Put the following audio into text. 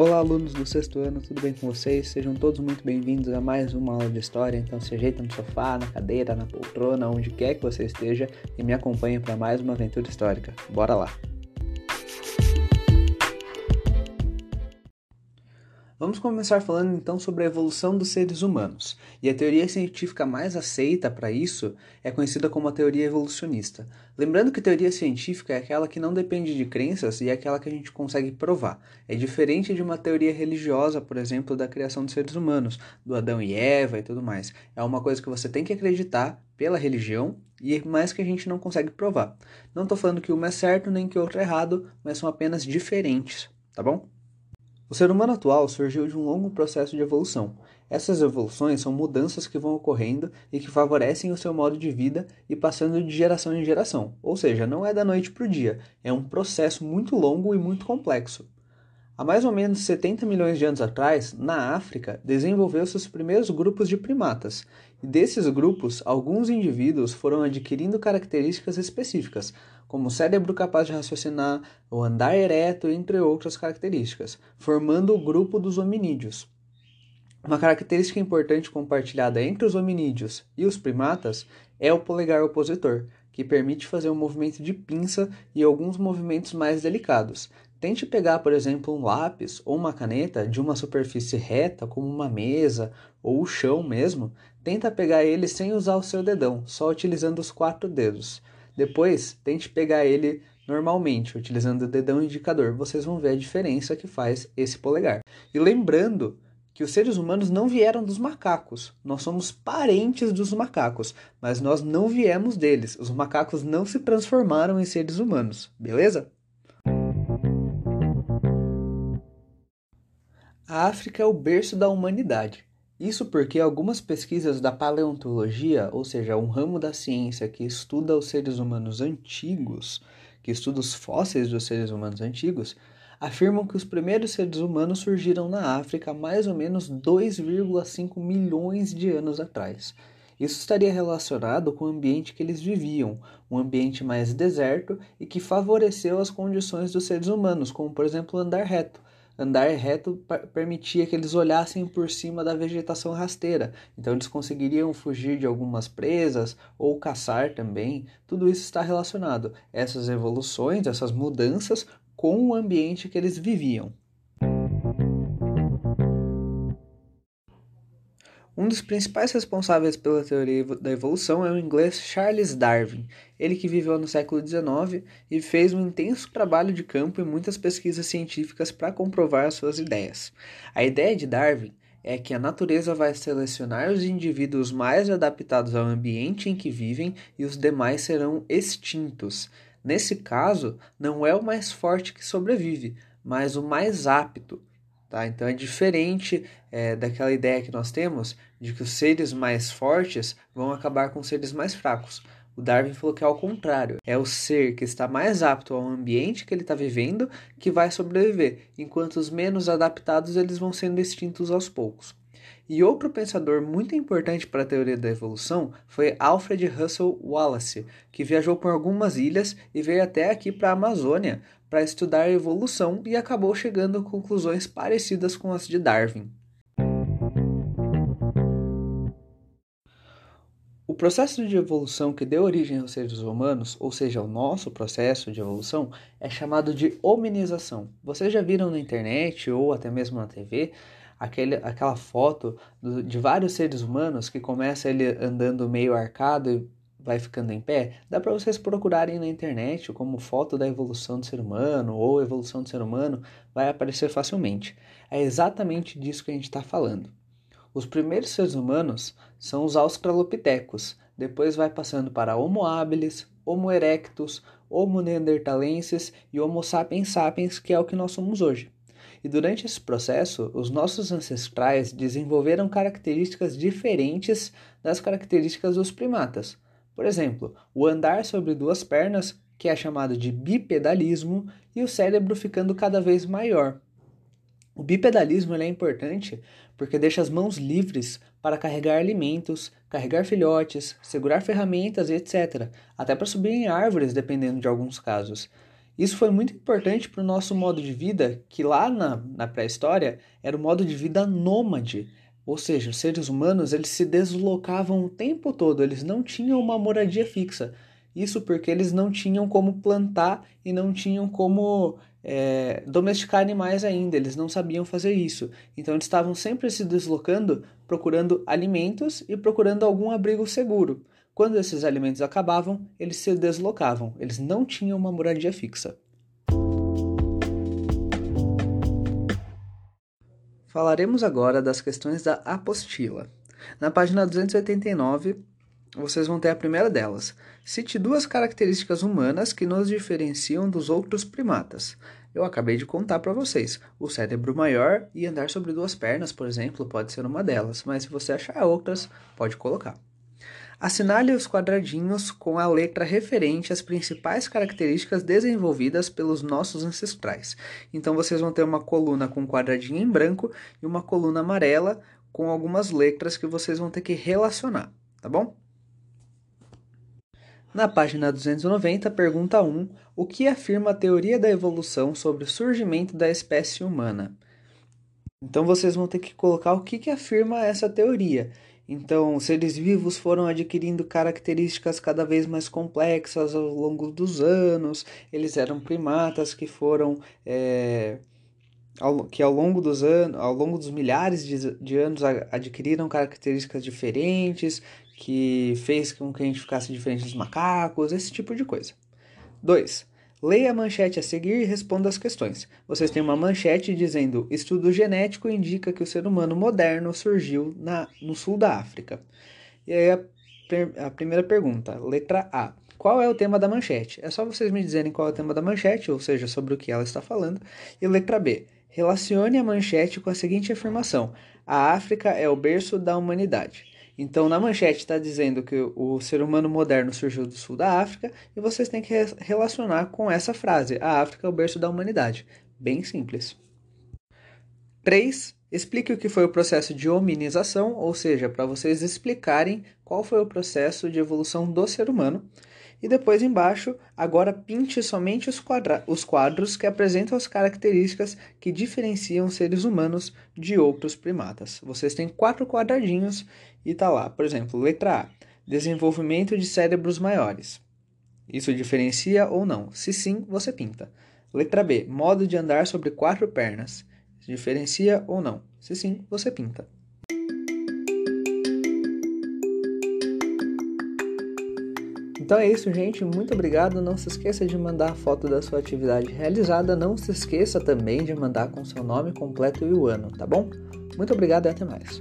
Olá, alunos do sexto ano, tudo bem com vocês? Sejam todos muito bem-vindos a mais uma aula de história. Então, se ajeita no sofá, na cadeira, na poltrona, onde quer que você esteja e me acompanhe para mais uma aventura histórica. Bora lá! Vamos começar falando então sobre a evolução dos seres humanos. E a teoria científica mais aceita para isso é conhecida como a teoria evolucionista. Lembrando que teoria científica é aquela que não depende de crenças e é aquela que a gente consegue provar. É diferente de uma teoria religiosa, por exemplo, da criação dos seres humanos, do Adão e Eva e tudo mais. É uma coisa que você tem que acreditar pela religião e mais que a gente não consegue provar. Não estou falando que uma é certo nem que outra é errado, mas são apenas diferentes, tá bom? O ser humano atual surgiu de um longo processo de evolução. Essas evoluções são mudanças que vão ocorrendo e que favorecem o seu modo de vida e passando de geração em geração. Ou seja, não é da noite para o dia, é um processo muito longo e muito complexo. Há mais ou menos 70 milhões de anos atrás, na África, desenvolveu-se os primeiros grupos de primatas, desses grupos, alguns indivíduos foram adquirindo características específicas, como cérebro capaz de raciocinar, o andar ereto, entre outras características, formando o grupo dos hominídeos. Uma característica importante compartilhada entre os hominídeos e os primatas é o polegar opositor, que permite fazer um movimento de pinça e alguns movimentos mais delicados. Tente pegar, por exemplo, um lápis ou uma caneta de uma superfície reta, como uma mesa ou o chão mesmo. Tenta pegar ele sem usar o seu dedão, só utilizando os quatro dedos. Depois, tente pegar ele normalmente, utilizando o dedão indicador. Vocês vão ver a diferença que faz esse polegar. E lembrando que os seres humanos não vieram dos macacos. Nós somos parentes dos macacos, mas nós não viemos deles. Os macacos não se transformaram em seres humanos, beleza? A África é o berço da humanidade. Isso porque algumas pesquisas da paleontologia, ou seja, um ramo da ciência que estuda os seres humanos antigos, que estuda os fósseis dos seres humanos antigos, afirmam que os primeiros seres humanos surgiram na África mais ou menos 2,5 milhões de anos atrás. Isso estaria relacionado com o ambiente que eles viviam, um ambiente mais deserto e que favoreceu as condições dos seres humanos, como por exemplo andar reto andar reto permitia que eles olhassem por cima da vegetação rasteira. Então eles conseguiriam fugir de algumas presas ou caçar também. Tudo isso está relacionado. Essas evoluções, essas mudanças com o ambiente que eles viviam. Um dos principais responsáveis pela teoria da evolução é o inglês Charles Darwin, ele que viveu no século XIX e fez um intenso trabalho de campo e muitas pesquisas científicas para comprovar suas ideias. A ideia de Darwin é que a natureza vai selecionar os indivíduos mais adaptados ao ambiente em que vivem e os demais serão extintos. Nesse caso, não é o mais forte que sobrevive, mas o mais apto. Tá? Então é diferente é, daquela ideia que nós temos de que os seres mais fortes vão acabar com os seres mais fracos. O Darwin falou que é ao contrário, é o ser que está mais apto ao ambiente que ele está vivendo que vai sobreviver, enquanto os menos adaptados eles vão sendo extintos aos poucos. E outro pensador muito importante para a teoria da evolução foi Alfred Russel Wallace, que viajou por algumas ilhas e veio até aqui para a Amazônia para estudar a evolução e acabou chegando a conclusões parecidas com as de Darwin. O processo de evolução que deu origem aos seres humanos, ou seja, o nosso processo de evolução, é chamado de hominização. Vocês já viram na internet ou até mesmo na TV aquele, aquela foto do, de vários seres humanos que começa ele andando meio arcado e vai ficando em pé? Dá para vocês procurarem na internet como foto da evolução do ser humano ou evolução do ser humano, vai aparecer facilmente. É exatamente disso que a gente está falando. Os primeiros seres humanos são os australopitecos, depois vai passando para Homo habilis, Homo erectus, Homo neanderthalensis e Homo sapiens sapiens, que é o que nós somos hoje. E durante esse processo, os nossos ancestrais desenvolveram características diferentes das características dos primatas. Por exemplo, o andar sobre duas pernas, que é chamado de bipedalismo, e o cérebro ficando cada vez maior, o bipedalismo é importante porque deixa as mãos livres para carregar alimentos, carregar filhotes, segurar ferramentas, etc., até para subir em árvores, dependendo de alguns casos. Isso foi muito importante para o nosso modo de vida, que lá na, na pré-história era o modo de vida nômade. Ou seja, os seres humanos eles se deslocavam o tempo todo, eles não tinham uma moradia fixa. Isso porque eles não tinham como plantar e não tinham como é, domesticar animais ainda, eles não sabiam fazer isso. Então eles estavam sempre se deslocando, procurando alimentos e procurando algum abrigo seguro. Quando esses alimentos acabavam, eles se deslocavam, eles não tinham uma moradia fixa. Falaremos agora das questões da apostila. Na página 289, vocês vão ter a primeira delas. Cite duas características humanas que nos diferenciam dos outros primatas. Eu acabei de contar para vocês. O cérebro maior e andar sobre duas pernas, por exemplo, pode ser uma delas, mas se você achar outras, pode colocar. Assinale os quadradinhos com a letra referente às principais características desenvolvidas pelos nossos ancestrais. Então vocês vão ter uma coluna com um quadradinho em branco e uma coluna amarela com algumas letras que vocês vão ter que relacionar, tá bom? Na página 290, pergunta 1: O que afirma a teoria da evolução sobre o surgimento da espécie humana? Então vocês vão ter que colocar o que, que afirma essa teoria. Então, seres vivos foram adquirindo características cada vez mais complexas ao longo dos anos, eles eram primatas que foram. É, ao, que ao longo dos anos, ao longo dos milhares de, de anos adquiriram características diferentes, que fez com que a gente ficasse diferente dos macacos, esse tipo de coisa. 2. Leia a manchete a seguir e responda as questões. Vocês têm uma manchete dizendo: Estudo genético indica que o ser humano moderno surgiu na, no sul da África. E aí a, a primeira pergunta, letra A. Qual é o tema da manchete? É só vocês me dizerem qual é o tema da manchete, ou seja, sobre o que ela está falando. E letra B. Relacione a manchete com a seguinte afirmação: A África é o berço da humanidade. Então, na manchete está dizendo que o ser humano moderno surgiu do sul da África e vocês têm que relacionar com essa frase: a África é o berço da humanidade. Bem simples. 3. Explique o que foi o processo de hominização, ou seja, para vocês explicarem qual foi o processo de evolução do ser humano. E depois embaixo, agora pinte somente os, os quadros que apresentam as características que diferenciam seres humanos de outros primatas. Vocês têm quatro quadradinhos e tá lá, por exemplo, letra A: desenvolvimento de cérebros maiores. Isso diferencia ou não? Se sim, você pinta. Letra B: modo de andar sobre quatro pernas. Diferencia ou não? Se sim, você pinta. Então é isso, gente. Muito obrigado. Não se esqueça de mandar a foto da sua atividade realizada. Não se esqueça também de mandar com seu nome completo e o ano, tá bom? Muito obrigado e até mais.